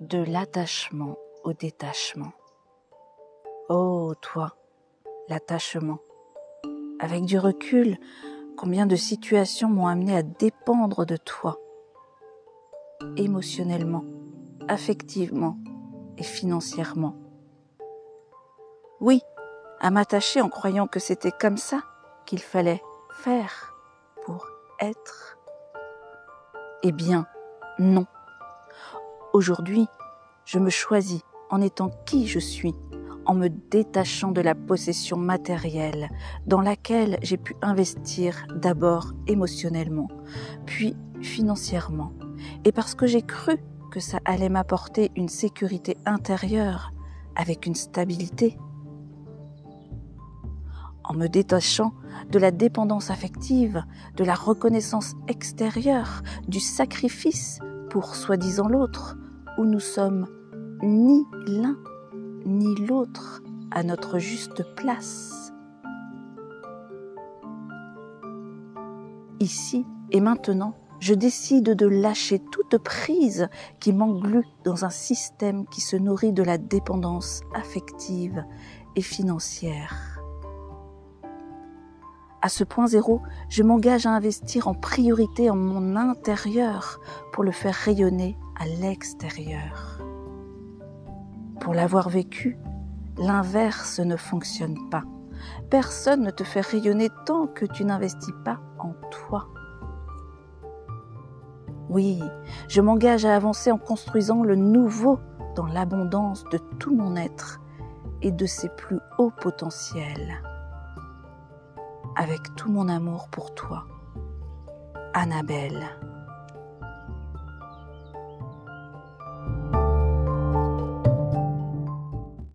de l'attachement au détachement. Oh, toi, l'attachement. Avec du recul, combien de situations m'ont amené à dépendre de toi, émotionnellement, affectivement et financièrement. Oui, à m'attacher en croyant que c'était comme ça qu'il fallait faire pour être. Eh bien, non. Aujourd'hui, je me choisis en étant qui je suis, en me détachant de la possession matérielle dans laquelle j'ai pu investir d'abord émotionnellement, puis financièrement, et parce que j'ai cru que ça allait m'apporter une sécurité intérieure avec une stabilité. En me détachant de la dépendance affective, de la reconnaissance extérieure, du sacrifice pour soi-disant l'autre, où nous sommes ni l'un ni l'autre à notre juste place. Ici et maintenant, je décide de lâcher toute prise qui m'englue dans un système qui se nourrit de la dépendance affective et financière. À ce point zéro, je m'engage à investir en priorité en mon intérieur pour le faire rayonner à l'extérieur. Pour l'avoir vécu, l'inverse ne fonctionne pas. Personne ne te fait rayonner tant que tu n'investis pas en toi. Oui, je m'engage à avancer en construisant le nouveau dans l'abondance de tout mon être et de ses plus hauts potentiels. Avec tout mon amour pour toi, Annabelle.